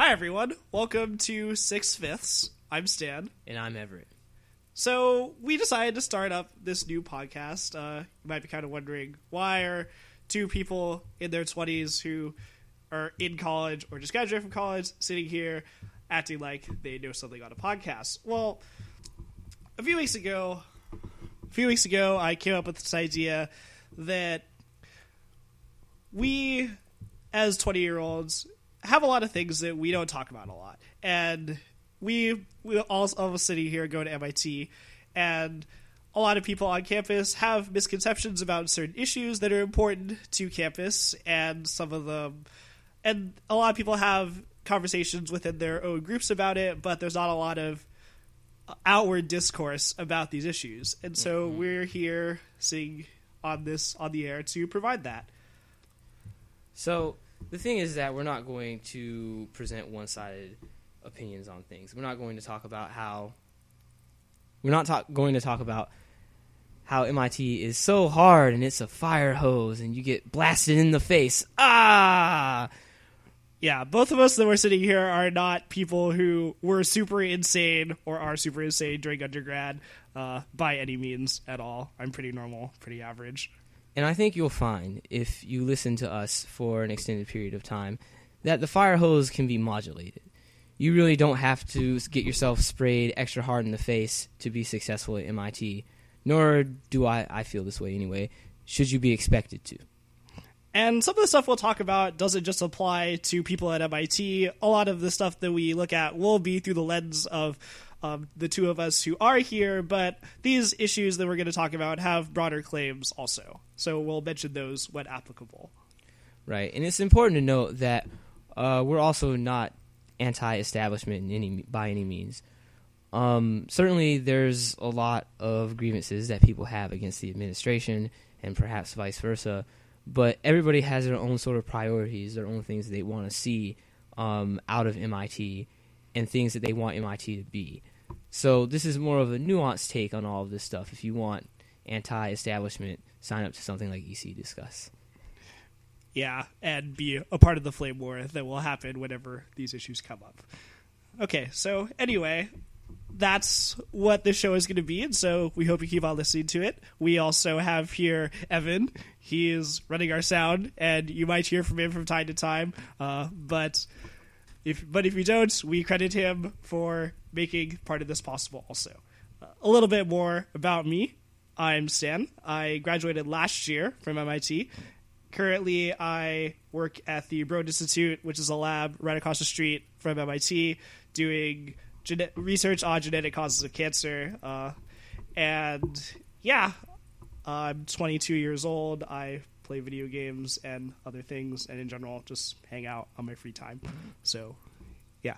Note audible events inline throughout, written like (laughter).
Hi, everyone. Welcome to Six Fifths. I'm Stan. And I'm Everett. So, we decided to start up this new podcast. Uh, you might be kind of wondering why are two people in their 20s who are in college or just graduated from college sitting here acting like they know something on a podcast? Well, a few weeks ago, a few weeks ago, I came up with this idea that we, as 20 year olds, have a lot of things that we don't talk about a lot. And we, we all of us sitting here go to MIT, and a lot of people on campus have misconceptions about certain issues that are important to campus, and some of them, and a lot of people have conversations within their own groups about it, but there's not a lot of outward discourse about these issues. And so Mm-hmm. we're here sitting on this on the air to provide that. So the thing is that we're not going to present one-sided opinions on things. We're not going to talk about how we're not talk, going to talk about how MIT is so hard and it's a fire hose and you get blasted in the face. Ah! Yeah, both of us that were sitting here are not people who were super insane or are super insane during undergrad uh, by any means at all. I'm pretty normal, pretty average. And I think you'll find if you listen to us for an extended period of time that the fire hose can be modulated. You really don't have to get yourself sprayed extra hard in the face to be successful at MIT, nor do I, I feel this way anyway, should you be expected to. And some of the stuff we'll talk about doesn't just apply to people at MIT. A lot of the stuff that we look at will be through the lens of um, the two of us who are here, but these issues that we're going to talk about have broader claims also. So we'll mention those when applicable. Right, and it's important to note that uh, we're also not anti-establishment any by any means. Um, certainly, there's a lot of grievances that people have against the administration, and perhaps vice versa. But everybody has their own sort of priorities, their own things they want to see um, out of MIT, and things that they want MIT to be. So this is more of a nuanced take on all of this stuff. If you want anti-establishment, sign up to something like EC Discuss. Yeah, and be a part of the flame war that will happen whenever these issues come up. Okay, so anyway, that's what this show is going to be, and so we hope you keep on listening to it. We also have here Evan. He is running our sound, and you might hear from him from time to time. Uh, but if but if you don't, we credit him for making part of this possible. Also, uh, a little bit more about me. I'm Stan. I graduated last year from MIT. Currently, I work at the Broad Institute, which is a lab right across the street from MIT, doing gene- research on genetic causes of cancer. Uh, and yeah, I'm 22 years old. I play video games and other things, and in general, just hang out on my free time. So, yeah.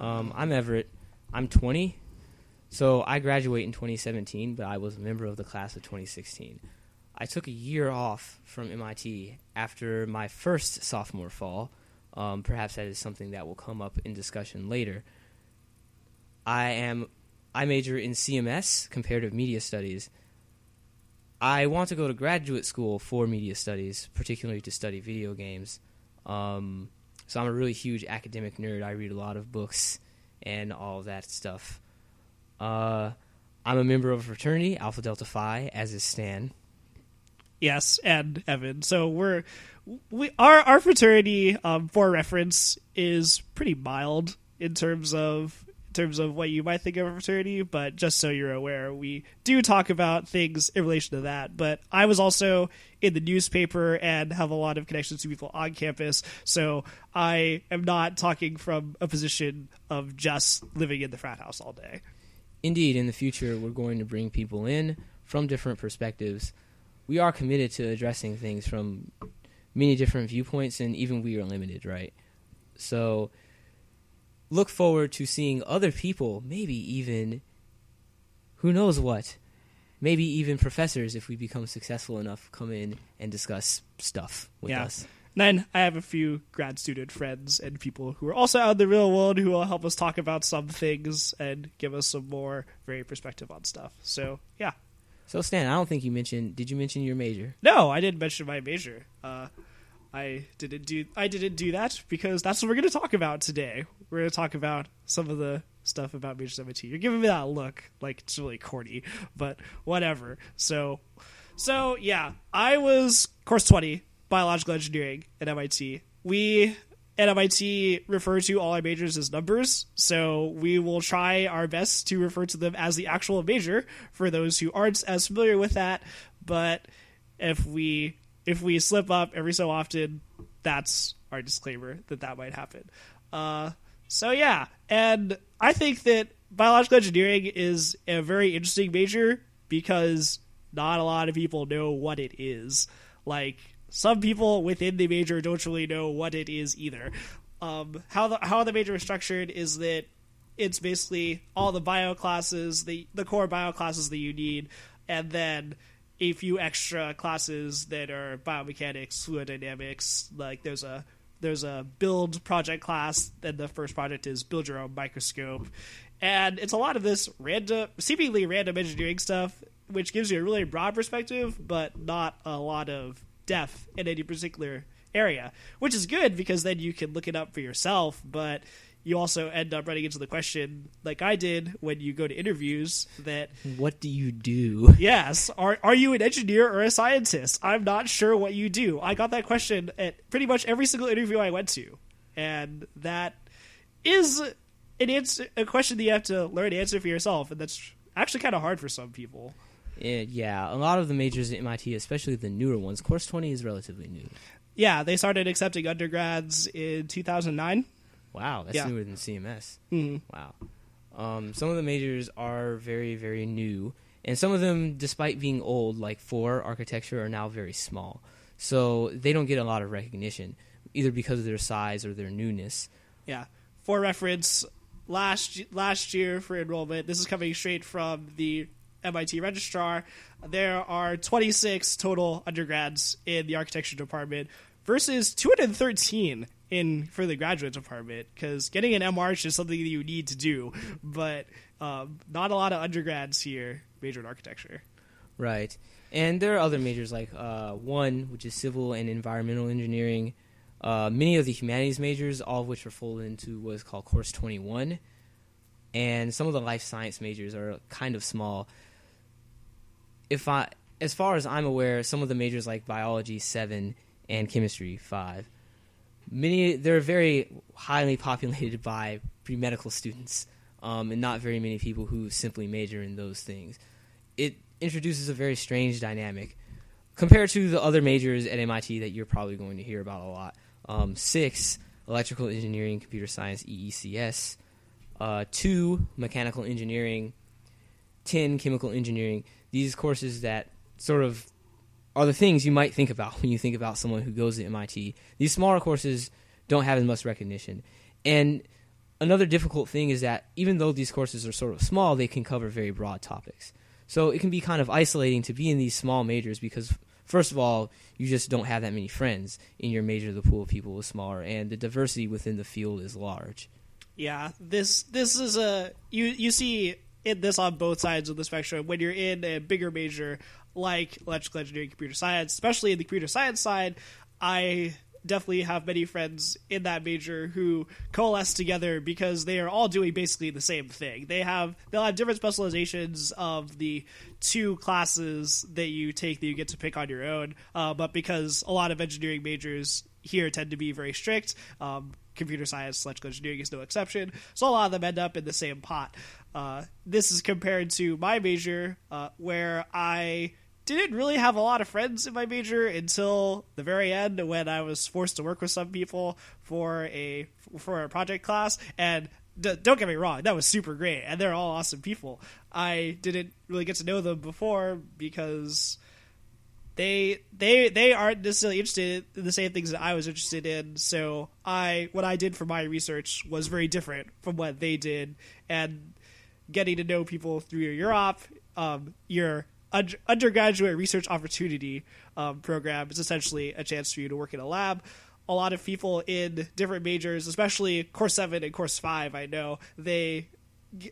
Um, I'm Everett. I'm 20. So I graduate in 2017, but I was a member of the class of 2016. I took a year off from MIT after my first sophomore fall. Um, perhaps that is something that will come up in discussion later. I am I major in CMS, comparative media studies. I want to go to graduate school for media studies, particularly to study video games. Um, so I'm a really huge academic nerd. I read a lot of books and all that stuff. Uh, I'm a member of a fraternity, Alpha Delta Phi, as is Stan. Yes, and Evan. So we're we our our fraternity, um, for reference, is pretty mild in terms of terms of what you might think of a fraternity. But just so you're aware, we do talk about things in relation to that. But I was also in the newspaper and have a lot of connections to people on campus, so I am not talking from a position of just living in the frat house all day. Indeed, in the future, we're going to bring people in from different perspectives. We are committed to addressing things from many different viewpoints, and even we are limited, right? So, look forward to seeing other people, maybe even who knows what, maybe even professors, if we become successful enough, come in and discuss stuff with Yeah. us. Then I have a few grad student friends and people who are also out in the real world who will help us talk about some things and give us some more varied perspective on stuff. So yeah, So, Stan, I don't think you mentioned. Did you mention your major? no, I didn't mention my major. Uh, I didn't do I didn't do that because that's what we're going to talk about today. We're going to talk about some of the stuff about Majors MIT. You're giving me that look like it's really corny, but whatever. So, so yeah, I was course 20 biological engineering at MIT. We at MIT refer to all our majors as numbers, so we will try our best to refer to them as the actual major for those who aren't as familiar with that. But if we if we slip up every so often, that's our disclaimer that that might happen. Uh, so yeah, and I think that biological engineering is a very interesting major because not a lot of people know what it is. Like some people within the major don't really know what it is either. Um, how the how the major is structured is that it's basically all the bio classes, the the core bio classes that you need, and then a few extra classes that are biomechanics, fluid dynamics. Like there's a there's a build project class, and the first project is build your own microscope, and it's a lot of this random, seemingly random engineering stuff, which gives you a really broad perspective, but not a lot of depth in any particular area, which is good because then you can look it up for yourself. But you also end up running into the question, like I did when you go to interviews, that What do you do? yes, are are you an engineer or a scientist? I'm not sure what you do. I got that question at pretty much every single interview I went to, and that is an answer, a question that you have to learn to answer for yourself, and that's actually kind of hard for some people. Eh, yeah, a lot of the majors at MIT, especially the newer ones, Course 20 is relatively new. Yeah, they started accepting undergrads in 2009. Wow, that's Yeah. newer than CMS. Mhm. Wow. Um, some of the majors are very, very new, and some of them, despite being old, like four architecture, are now very small. So they don't get a lot of recognition, either because of their size or their newness. Yeah. For reference, last last year for enrollment, this is coming straight from the MIT registrar. There are 26 total undergrads in the architecture department versus 213 in for the graduate department because getting an MArch is something that you need to do, but um, not a lot of undergrads here major in architecture. Right. And there are other majors like uh, one, which is civil and environmental engineering. Uh, many of the humanities majors, all of which are folded into what is called Course 21. And some of the life science majors are kind of small. If I, as far as I'm aware, some of the majors like biology 7 and chemistry 5, many they're very highly populated by pre-medical students, um, and not very many people who simply major in those things it introduces a very strange dynamic compared to the other majors at MIT that you're probably going to hear about a lot. Um, six, electrical engineering, computer science, EECS. Uh, two, mechanical engineering. Ten, chemical engineering. These courses that sort of are the things you might think about (laughs) when you think about someone who goes to MIT. These smaller courses don't have as much recognition. And another difficult thing is that even though these courses are sort of small, they can cover very broad topics. So it can be kind of isolating to be in these small majors because, first of all, you just don't have that many friends in your major. The pool of people is smaller, and the diversity within the field is large. Yeah, this this is a you you see it this on both sides of the spectrum when you're in a bigger major like electrical engineering, computer science, especially in the computer science side. I definitely have many friends in that major who coalesce together because they are all doing basically the same thing. They have they'll have different specializations of the two classes that you take that you get to pick on your own, uh, but because a lot of engineering majors here tend to be very strict. Um, computer science, electrical engineering is no exception. So a lot of them end up in the same pot. Uh, this is compared to my major, uh, where I didn't really have a lot of friends in my major until the very end when I was forced to work with some people for a for a project class and d- don't get me wrong that was super great and they're all awesome people I didn't really get to know them before because they they they aren't necessarily interested in the same things that I was interested in. So I what I did for my research was very different from what they did, and getting to know people through your UROP, um, your un- undergraduate research opportunity um, program is essentially a chance for you to work in a lab. A lot of people in different majors, especially course seven and course five, I know they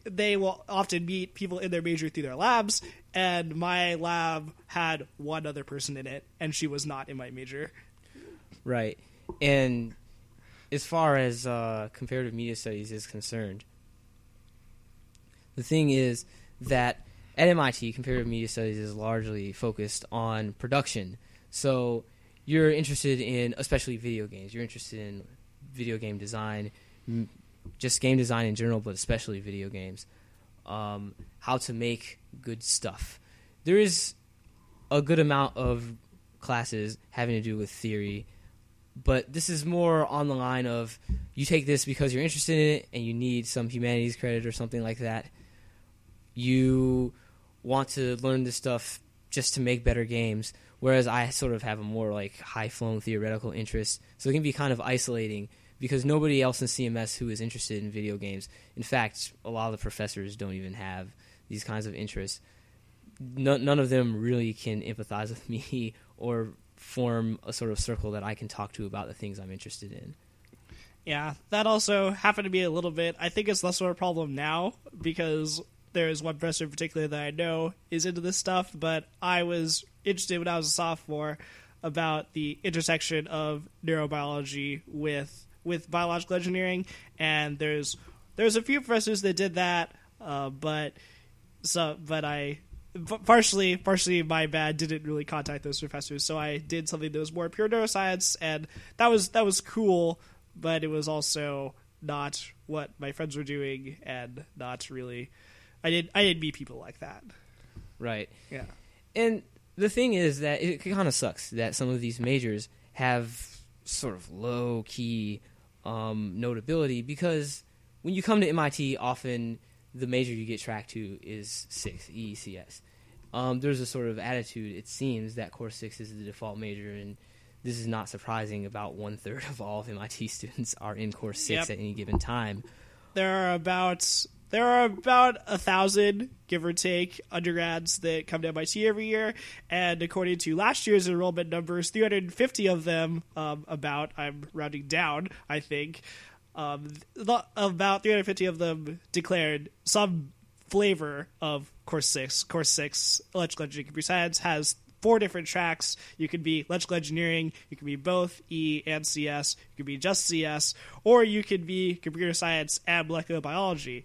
they will often meet people in their major through their labs and my lab had one other person in it and she was not in my major Right. And as far as uh, comparative media studies is concerned, the thing is that at MIT, comparative media studies is largely focused on production. So you're interested in, especially video games, you're interested in video game design, just game design in general, but especially video games, um, how to make good stuff. There is a good amount of classes having to do with theory, but this is more on the line of you take this because you're interested in it and you need some humanities credit or something like that. You want to learn this stuff just to make better games, whereas I sort of have a more like high flown theoretical interest. So it can be kind of isolating because nobody else in CMS who is interested in video games. In fact, a lot of the professors don't even have these kinds of interests. No, none of them really can empathize with (laughs) me or form a sort of circle that I can talk to about the things I'm interested in. Yeah, that also happened to be a little bit. I think it's less of a problem now because there is one professor in particular that I know is into this stuff, but I was interested when I was a sophomore about the intersection of neurobiology with with biological engineering, and there's there's a few professors that did that, uh, but so but I partially partially my bad didn't really contact those professors, so I did something that was more pure neuroscience, and that was that was cool, but it was also not what my friends were doing, and not really. I did I didn't meet people like that. Right. Yeah. And the thing is that it kind of sucks that some of these majors have sort of low key um, notability because when you come to MIT, often the major you get tracked to is six EECS. Um, there's a sort of attitude, it seems, that Course Six is the default major, and this is not surprising. About one third (laughs) of all of MIT (laughs) students are in Course Six Yep. at any given time. there are about there are about a thousand give or take undergrads that come to MIT every year, and according to last year's enrollment numbers, 350 of them, um, about I'm rounding down, I think, um, th- about 350 of them declared some flavor of course six. Course six, electrical engineering, computer science has four different tracks. You could be electrical engineering, you can be both E and CS, you could be just CS, or you could be computer science and molecular biology.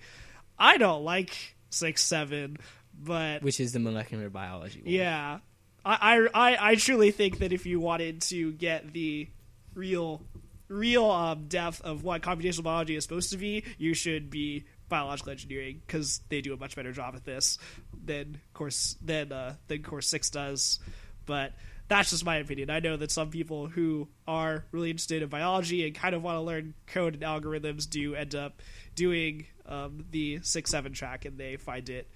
I don't like six seven, but which is the molecular biology. one. yeah, I, I I truly think that if you wanted to get the real real um, depth of what computational biology is supposed to be, you should be biological engineering because they do a much better job at this than course than uh, than course six does. But that's just my opinion. I know that some people who are really interested in biology and kind of want to learn code and algorithms do end up doing um, the six seven track, and they find it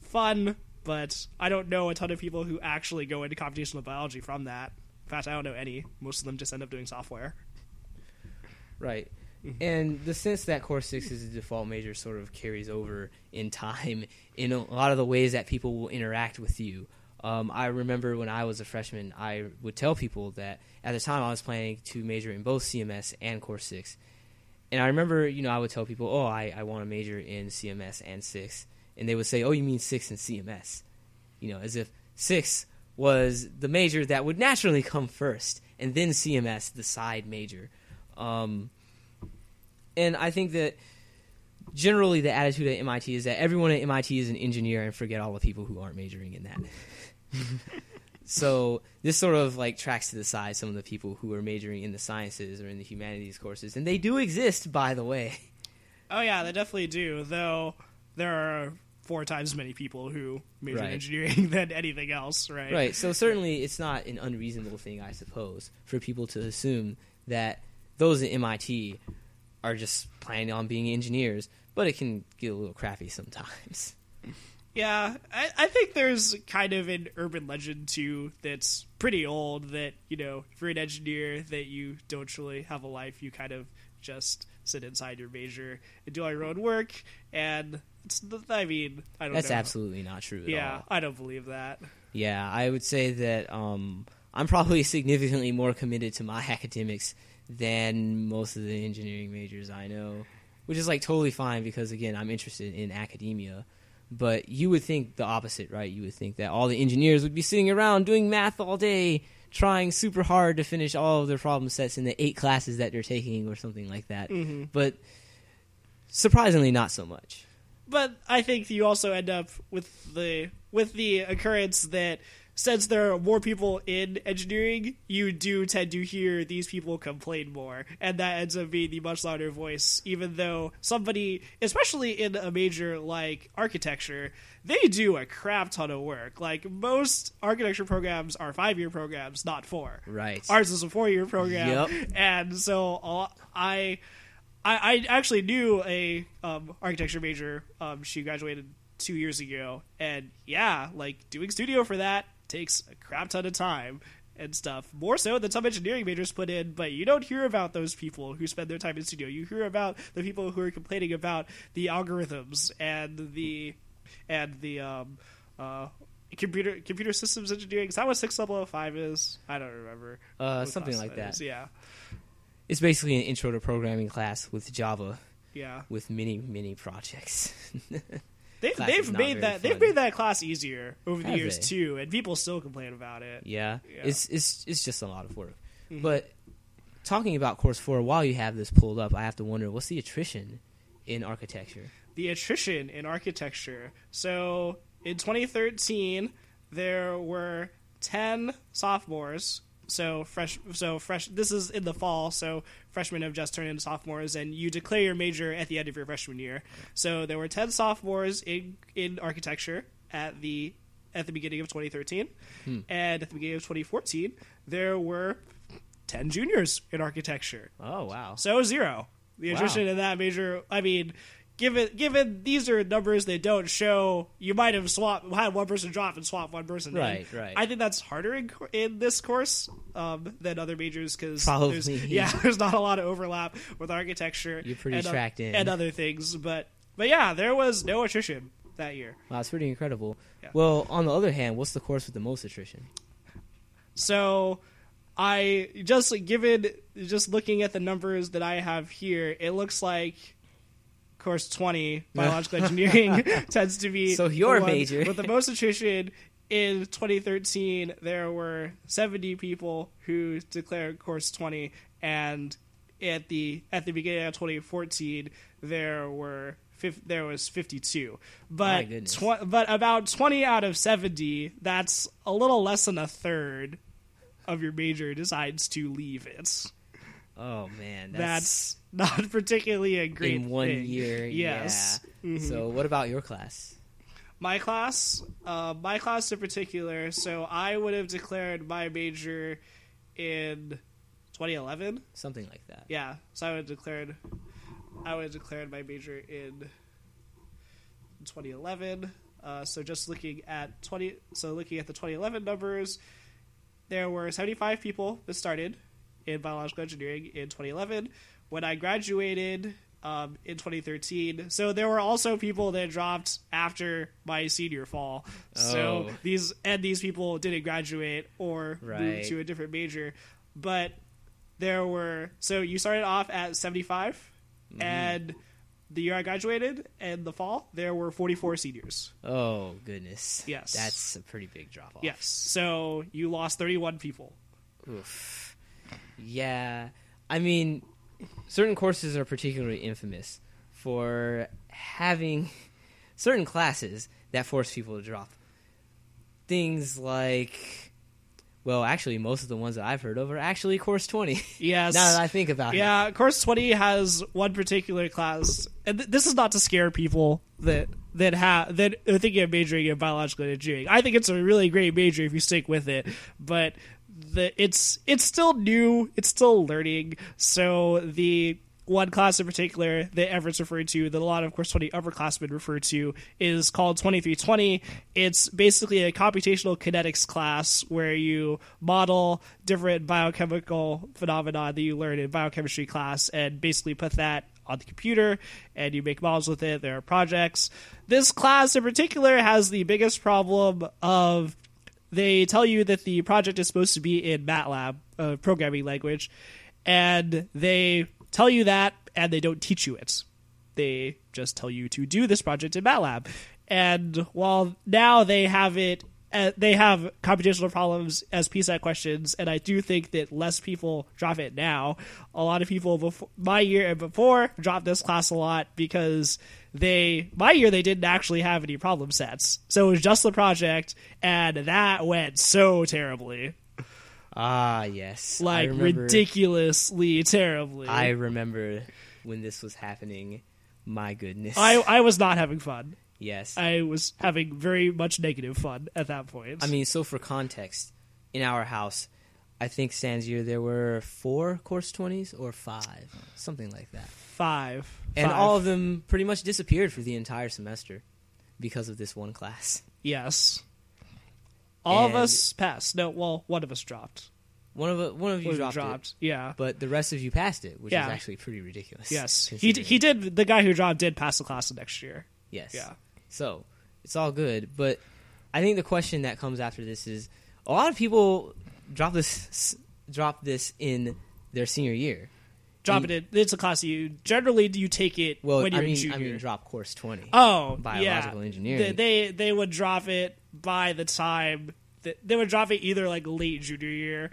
fun. But I don't know a ton of people who actually go into computational biology from that. In fact, I don't know any. Most of them just end up doing software. Right. And the sense that Course 6 is the default major sort of carries over in time in a lot of the ways that people will interact with you. Um, I remember when I was a freshman, I would tell people that at the time I was planning to major in both CMS and Course 6. And I remember, you know, I would tell people, oh, I, I want to major in CMS and 6. And they would say, oh, you mean 6 and CMS. You know, as if 6 was the major that would naturally come first, and then CMS, the side major. Um, and I think that generally the attitude at MIT is that everyone at MIT is an engineer and forget all the people who aren't majoring in that. (laughs) so this sort of like tracks to the side some of the people who are majoring in the sciences or in the humanities courses, and they do exist, by the way. Oh yeah, they definitely do. Though there are four times as many people who major Right. in engineering (laughs) than anything else, right? Right. So certainly it's not an unreasonable thing, I suppose, for people to assume that those at MIT are just planning on being engineers, but it can get a little crappy sometimes. (laughs) Yeah, I, I think there's kind of an urban legend too that's pretty old that you know if you're an engineer that you don't really have a life, you kind of just sit inside your major and do all your own work, and it's I mean I don't That's know. absolutely not true at yeah all. I don't believe that. Yeah, I would say that um, I'm probably (laughs) significantly more committed to my (laughs) academics than most of the engineering majors I know, which is like totally fine because again, I'm interested in academia. But you would think the opposite, right? You would think that all the engineers would be sitting around doing math all day, trying super hard to finish all of their problem sets in the eight classes that they're taking or something like that. Mm-hmm. But surprisingly, not so much. but I think you also end up with the with the occurrence that since there are more people in engineering, you do tend to hear these people complain more, and that ends up being the much louder voice. Even though somebody, especially in a major like architecture, they do a crap ton of work. Like most architecture programs are five year programs, not four. Right. Ours is a four year program, Yep. and so I, I, I actually knew a um, architecture major. Um, she graduated two years ago, and yeah, like doing studio for that takes a crap ton of time and stuff. More so than some engineering majors put in, but you don't hear about those people who spend their time in studio. You hear about the people who are complaining about the algorithms and the and the um, uh, computer computer systems engineering. Is that what six level five is? I don't remember. Uh, something like that. is. Yeah, It's basically an intro to programming class with Java yeah. with many, many projects. (laughs) They, they've made that they've made that class easier over the years they? too, and people still complain about it. yeah, Yeah. it's it's it's just a lot of work. Mhm. But talking about course four, while you have this pulled up, I have to wonder what's the attrition in architecture. the attrition in architecture. So in 2013, there were 10 sophomores. So fresh, so fresh. This is in the fall. So freshmen have just turned into sophomores, and you declare your major at the end of your freshman year. So there were 10 sophomores in in architecture at the at the beginning of 2013, Hmm. and at the beginning of 2014, there were 10 juniors in architecture. Oh wow! So zero. The Wow. in that major. I mean, given given these are numbers they don't show, you might have swapped had one person drop and swap one person. in. Right, right. I think that's harder in, in this course um, than other majors because there's, yeah, (laughs) there's not a lot of overlap with architecture. You're pretty and, tracked in. and other things, but but yeah, there was no attrition that year. Wow, it's pretty incredible. Yeah. Well, on the other hand, what's the course with the most attrition? So I just given just looking at the numbers that I have here, it looks like course 20 (laughs) biological engineering (laughs) tends to be So your major. with the most attrition. In 2013 there were 70 people who declared course 20 and at the at the beginning of 2014 there were there was 52 but tw- but about 20 out of 70 that's a little less than a third of your major decides to leave it. Oh man, that's, not (laughs) particularly a great in one thing. year. (laughs) Yes. Yeah. Mhm. So, what about your class? My class, uh, my class in particular. So I would have declared my major in 2011. Something like that. Yeah, so I would have declared, I would have declared my major in 2011. Uh, so just looking at 20, so looking at the 2011 numbers, there were 75 people that started in biological engineering in 2011. When I graduated um, in 2013, so there were also people that dropped after my senior fall. Oh. So these and these people didn't graduate or Right. move to a different major, but there were so you started off at 75 Mm-hmm. and the year i graduated in the fall there were 44 seniors Oh goodness. Yes. That's a pretty big drop off. yes so you lost 31 people Oof. Yeah. I mean, certain courses are particularly infamous for having (laughs) certain classes that force people to drop. Things like, well, actually, most of the ones that I've heard of are actually course 20. (laughs) yes now that I think about it. yeah course 20 has one particular class and th- this is not to scare people that that have that are thinking of majoring in biological engineering i think it's a really great major if you stick with it but the it's it's still new it's still learning so the one class in particular that Everett's referred to, that a lot of course 20 upperclassmen refer to, is called 2320. It's basically a computational kinetics class where you model different biochemical phenomena that you learn in biochemistry class and basically put that on the computer and you make models with it. There are projects. This class in particular has the biggest problem of they tell you that the project is supposed to be in MATLAB, a programming language, and they tell you that and they don't teach you it. They just tell you to do this project in MATLAB. And while now they have it uh, they have computational problems as pset questions, and I do think that less people drop it now. A lot of people before my year and before dropped this class a lot because they my year they didn't actually have any problem sets, so it was just the project, and that went so terribly, Ah, yes. Like remember- ridiculously terribly. I remember when this was happening. My goodness. I I was not having fun. yes. I was having very much negative fun at that point. I mean, so for context, in our house, I think Stan's year there were four course twenties or five, something like that, five, and Five. all of them pretty much disappeared for the entire semester because of this one class. yes, all of us passed. No, well, one of us dropped. One of one of you One dropped, dropped. it, Yeah. but the rest of you passed it, which Yeah. is actually pretty ridiculous. Yes, (laughs) he d- he did. The guy who dropped did pass the class the next year. Yes. Yeah. So it's all good, but I think the question that comes after this is a lot of people drop this drop this in their senior year. Drop it. In, it's a class you generally do you take it Well, when I you're mean, junior. I mean, drop course twenty. oh, biological yeah. engineering. They, they they would drop it by the time that they would drop it either like late junior year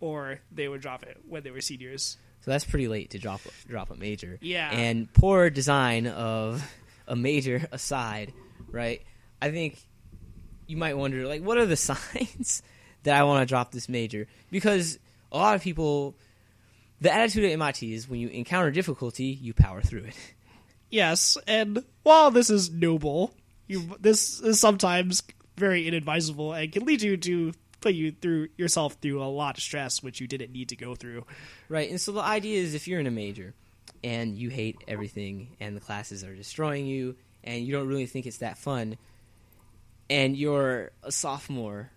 or they would drop it when they were seniors. So that's pretty late to drop drop a major. Yeah. And poor design of a major (laughs) aside, right? I think you might wonder, like, what are the (laughs) signs that I want to drop this major? Because a lot of people, the attitude at MIT is when you encounter difficulty, you power through it. (laughs) Yes, and while this is noble, you this is sometimes very inadvisable and can lead you to put you through yourself through a lot of stress which you didn't need to go through. Right. And so the idea is if you're in a major and you hate everything and the classes are destroying you and you don't really think it's that fun and you're a sophomore,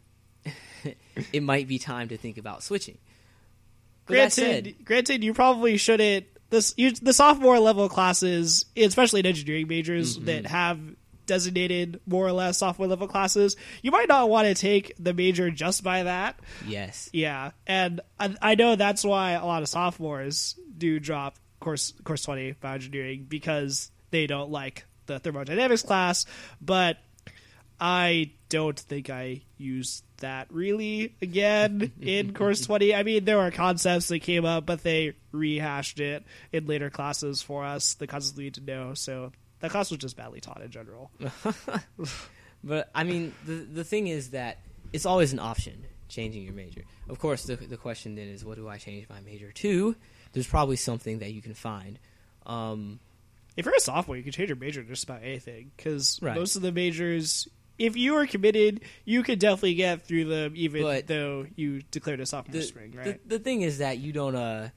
(laughs) it might be time to think about switching. But Granted, said, granted, you probably shouldn't. This you, the sophomore level classes, especially in engineering majors Mm-hmm. that have designated more or less sophomore level classes, you might not want to take the major just by that. yes. Yeah, and I, I know that's why a lot of sophomores do drop course course twenty bioengineering because they don't like the thermodynamics class. But I don't think I used that really again in (laughs) course twenty. I mean, there were concepts that came up, but they rehashed it in later classes for us. The concepts we need to know. So that class was just badly taught in general. (laughs) But I mean, the the thing is that it's always an option changing your major. Of course, the the question then is, what do I change my major to? There's probably something that you can find. Um, if you're a sophomore, you can change your major to just about anything because Right. most of the majors, if you are committed, you can definitely get through them, even But- though you declared a sophomore the, spring, right? the the thing is that you don't uh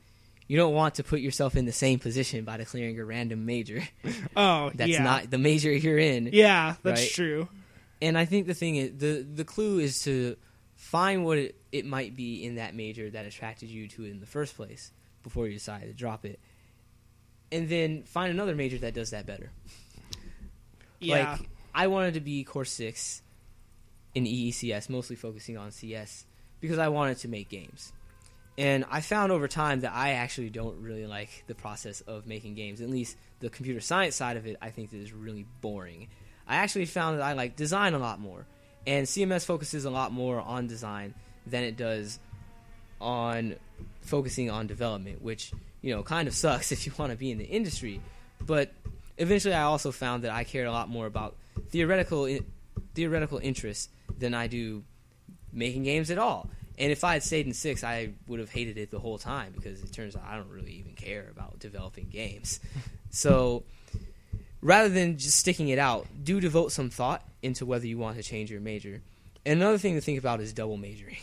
you don't want to put yourself in the same position by declaring a random major (laughs) oh, (laughs) that's yeah, not the major you're in. yeah, that's right? true. And I think the thing is the the clue is to find what it, it might be in that major that attracted you to it in the first place before you decide to drop it. And then find another major that does that better. Yeah, Like I wanted to be course 6 in EECS, mostly focusing on CS because I wanted to make games. And I found over time that I actually don't really like the process of making games. At least the computer science side of it, I think that is really boring. I actually found that I like design a lot more. And CMS focuses a lot more on design than it does on focusing on development, which, you know, kind of sucks (laughs) if you want to be in the industry. But eventually I also found that I cared a lot more about theoretical theoretical interests than I do making games at all. And if I had stayed in six, I would have hated it the whole time because it turns out I don't really even care about developing games. (laughs) so rather than just sticking it out, do devote some thought into whether you want to change your major. And another thing to think about is double majoring.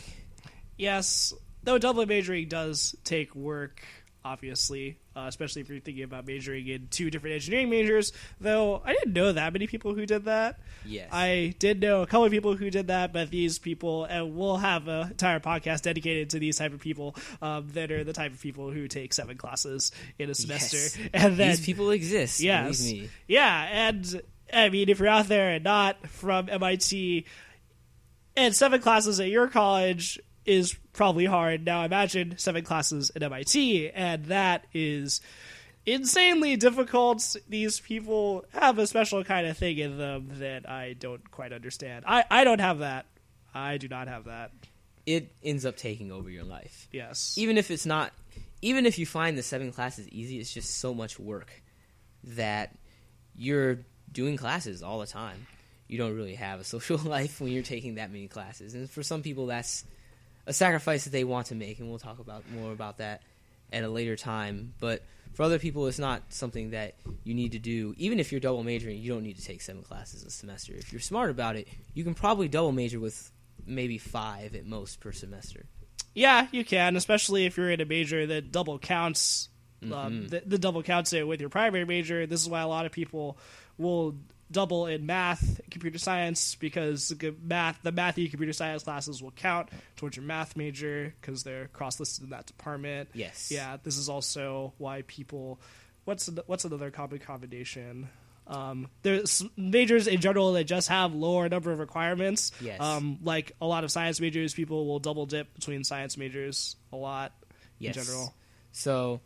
yes. Though double majoring does take work, obviously, uh, especially if you're thinking about majoring in two different engineering majors. Though I didn't know that many people who did that. Yes. I did know a couple of people who did that, but these people, and we'll have an entire podcast dedicated to these type of people um, that are the type of people who take seven classes in a semester, Yes. (laughs) and then These people exist. yes, Believe me. yeah, and I mean, if you're out there and not from MIT, and seven classes at your college is probably hard. Now imagine seven classes at MIT, and that is insanely difficult. These people have a special kind of thing in them that I don't quite understand. I, I don't have that. I do not have that. it ends up taking over your life. Yes. Even if it's not, even if you find the seven classes easy, it's just so much work that you're doing classes all the time. You don't really have a (laughs) social life when you're taking that many classes. And for some people, that's a sacrifice that they want to make, and we'll talk about more about that at a later time. But for other people, it's not something that you need to do. Even if you're double majoring, you don't need to take seven classes a semester. If you're smart about it, you can probably double major with maybe five at most per semester. Yeah, you can, especially if you're in a major that double counts. Mm-hmm. Um, the, the double counts it with your primary major. This is why a lot of people will double in math, computer science, because the math, the math and computer science classes will count towards your math major because they're cross listed in that department. Yes. Yeah, this is also why people. What's what's another common combination? Um, there's majors in general that just have lower number of requirements. Yes. Um, like a lot of science majors, people will double dip between science majors a lot Yes. in general. So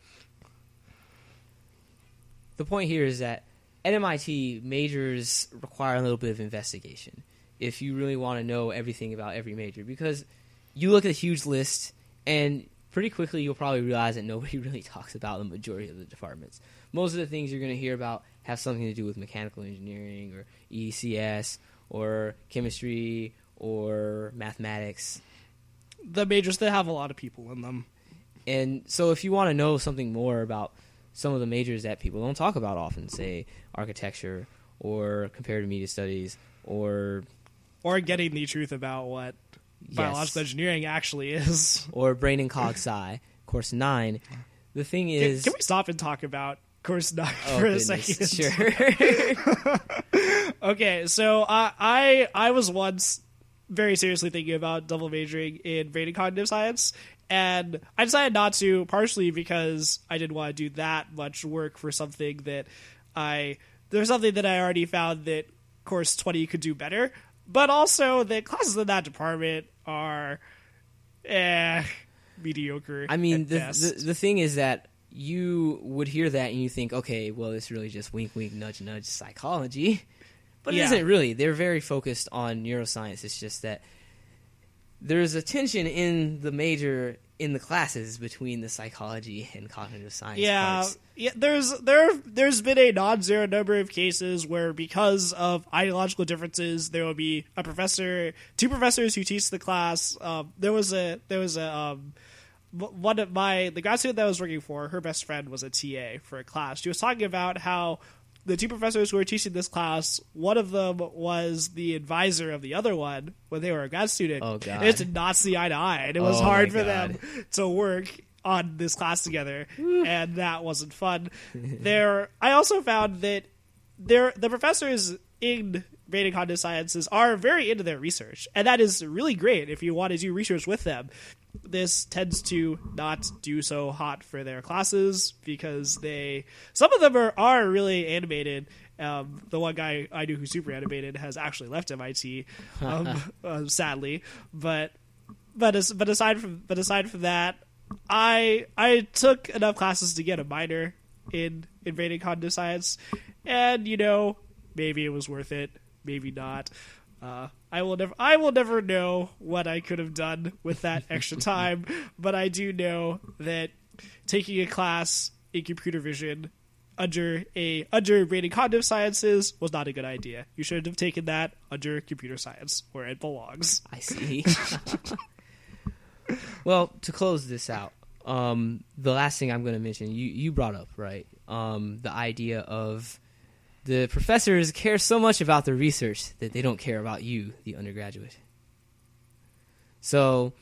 the point here is that at MIT, majors require a little bit of investigation if you really want to know everything about every major because you look at a huge list and pretty quickly you'll probably realize that nobody (laughs) really talks about the majority of the departments. Most of the things you're going to hear about have something to do with mechanical engineering or EECS or chemistry or mathematics. The majors that have a lot of people in them. And so, if you want to know something more about some of the majors that people don't talk about often, say architecture or comparative media studies or Or getting the truth about what biological engineering actually is. or brain and cog sci, course nine, the thing is, can we stop and talk about course nine oh, for a goodness, second? sure, (laughs) (laughs) Okay, so I I was once very seriously thinking about double majoring in brain and cognitive science, and I decided not to, partially because I didn't want to do that much work for something that I there's something that I already found that course twenty could do better, but also that classes in that department are eh mediocre. I mean, the, the the thing is that you would hear that and you think, okay, well, it's really just wink, wink, nudge, nudge psychology, but it Yeah. isn't really. They're very focused on neuroscience. It's just that there's a tension in the major in the classes between the psychology and cognitive science yeah, parts. yeah. There's there there's been a non-zero number of cases where because of ideological differences, there will be a professor, two professors who teach the class. Um, there was a there was a um, one of my the grad student that I was working for. Her best friend was a TA for a class. She was talking about how. The two professors who were teaching this class, one of them was the advisor of the other one when they were a grad student. Oh, God. It did not see eye to eye, and it was Oh, hard for God. them to work on this class together, and that wasn't fun. (laughs) there, I also found that there the professors in and cognitive sciences are very into their research, and that is really great if you want to do research with them. This tends to not do so hot for their classes because they some of them are, are really animated. Um, the one guy I knew who's super animated has actually left MIT, (laughs) um, uh, sadly. But but as, but aside from but aside from that, I I took enough classes to get a minor in in brain and science, and you know maybe it was worth it, maybe not. Uh, I will never I will never know what I could have done with that (laughs) extra time, but I do know that taking a class in computer vision under a under and cognitive sciences was not a good idea. You should have taken that under computer science where it belongs. I see. (laughs) well, to close this out, um, the last thing I'm going to mention, you, you brought up, right? Um, the idea of the professors care so much about the research that they don't care about you, the undergraduate. So,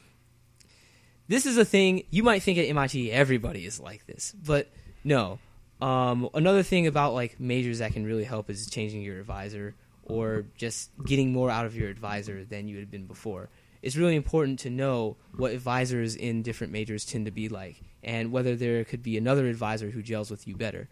this is a thing you might think at MIT everybody is like this, but no. Um, another thing about like majors that can really help is changing your advisor or just getting more out of your advisor than you had been before. It's really important to know what advisors in different majors tend to be like and whether there could be another advisor who gels with you better.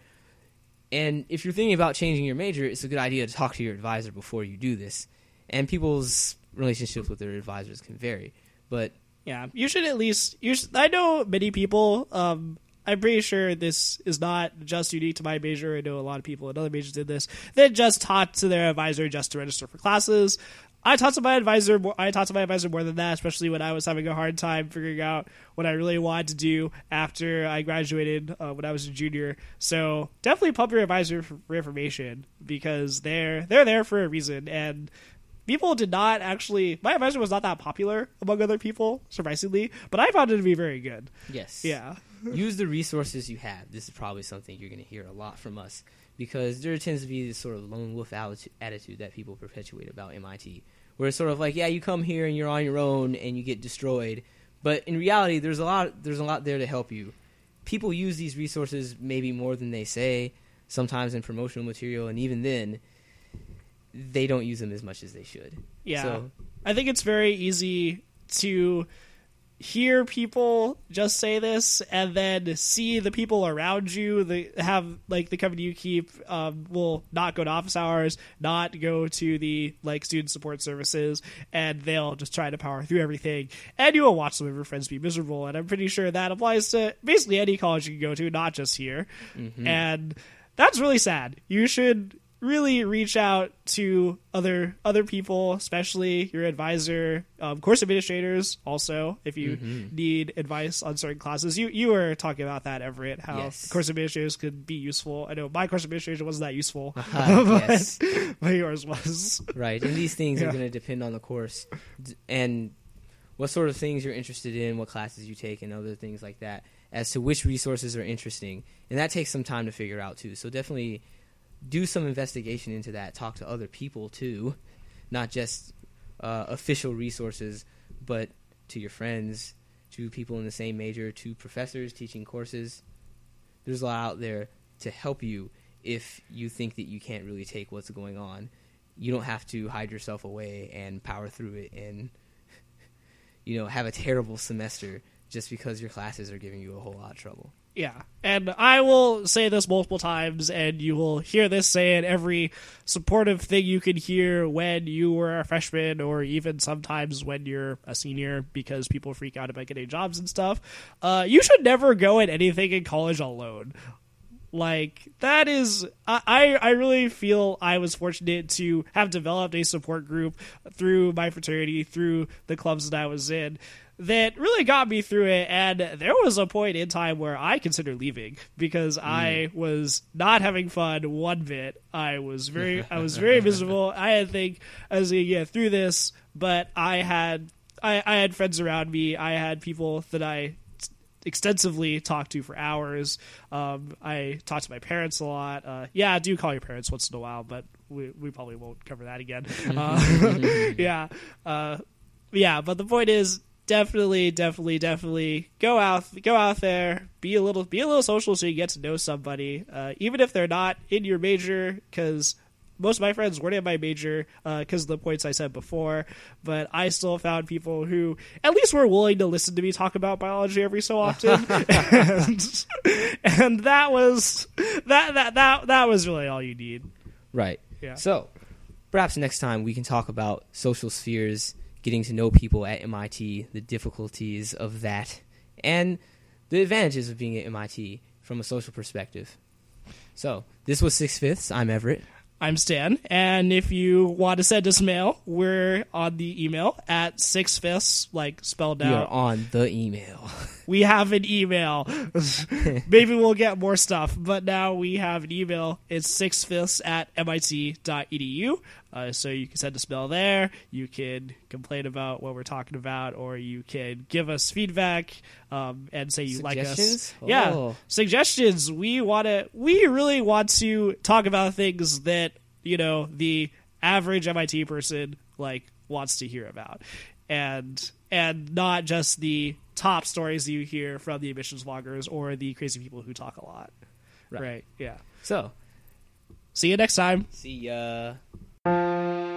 And if you're thinking about changing your major, it's a good idea to talk to your advisor before you do this. And people's relationships with their advisors can vary. But Yeah, you should at least. You should, I know many people. Um, I'm pretty sure this is not just unique to my major. I know a lot of people in other majors did this. They just taught to their advisor just to register for classes. I talked to my advisor. More, I talked to my advisor more than that, especially when I was having a hard time figuring out what I really wanted to do after I graduated uh, when I was a junior. So definitely pump your advisor for, for information because they're they're there for a reason and people did not actually my advisor was not that popular among other people surprisingly but i found it to be very good Yes. yeah (laughs) Use the resources you have. This is probably something you're going to hear a lot from us because there tends to be this sort of lone wolf attitude that people perpetuate about MIT, where it's sort of like, yeah, you come here and you're on your own and you get destroyed, but in reality, there's a lot. There's a lot there to help you. People use these resources maybe more than they say, sometimes in promotional material, and even then, they don't use them as much as they should. yeah So, i think it's very easy to hear people just say this and then see the people around you that have like the company you keep um, will not go to office hours not go to the like student support services and they'll just try to power through everything. And you will watch some of your friends be miserable and i'm pretty sure that applies to basically any college you can go to not just here. And that's really sad. You should really reach out to other other people, especially your advisor, um, course administrators. Also, if you need advice on certain classes, you you were talking about that, Everett. How Yes. course administrators could be useful. I know my course administration wasn't that useful, (laughs) (laughs) yes. but yours was. Right, and these things Yeah. are going to depend on the course and what sort of things you're interested in, what classes you take, and other things like that, as to which resources are interesting. And that takes some time to figure out, too. So definitely do some investigation into that. Talk to other people, too, not just uh, official resources, but to your friends, to people in the same major, to professors teaching courses. There's a lot out there to help you if you think that you can't really take what's going on you don't have to hide yourself away and power through it and (laughs) you know have a terrible semester just because your classes are giving you a whole lot of trouble. Yeah. And I will say this multiple times, and you will hear this say in every supportive thing you can hear when you were a freshman, or even sometimes when you're a senior, because people freak out about getting jobs and stuff. Uh, you should never go at anything in college alone. Like that is, I I really feel I was fortunate to have developed a support group through my fraternity, through the clubs that I was in, that really got me through it. And there was a point in time where I considered leaving because mm. I was not having fun one bit. I was very, I was very miserable. (laughs) I didn't think I was gonna get through this, but I had, I, I had friends around me. I had people that I extensively talked to for hours. Um, I talked to my parents a lot. Uh, yeah, I do call your parents once in a while, but we, we probably won't cover that again. (laughs) Uh, (laughs) yeah. Uh, yeah, but the point is definitely, definitely, definitely go out, go out there, be a little, be a little social so you get to know somebody, uh, even if they're not in your major, because most of my friends weren't in my major uh, because of the points I said before, but I still found people who at least were willing to listen to me talk about biology every so often, (laughs) and, and that was that that that that was really all you need. Right. Yeah. So, perhaps next time we can talk about social spheres, getting to know people at MIT, the difficulties of that, and the advantages of being at MIT from a social perspective. So, this was Six Fifths. I'm Everett. I'm Stan, and if you want to send us mail, we're on the email at six fifths, like spelled out. on the email. (laughs) We have an email. (laughs) Maybe we'll get more stuff, but now we have an email. It's six fifths at mit.edu. Uh, so you can send us mail there. You can complain about what we're talking about, or you can give us feedback um, and say you like us. Suggestions? Yeah, Oh. suggestions. We want to. We really want to talk about things that you know the average MIT person like wants to hear about, and and not just the top stories you hear from the admissions vloggers or the crazy people who talk a lot. Right. right. Yeah. So, See you next time. see ya. Música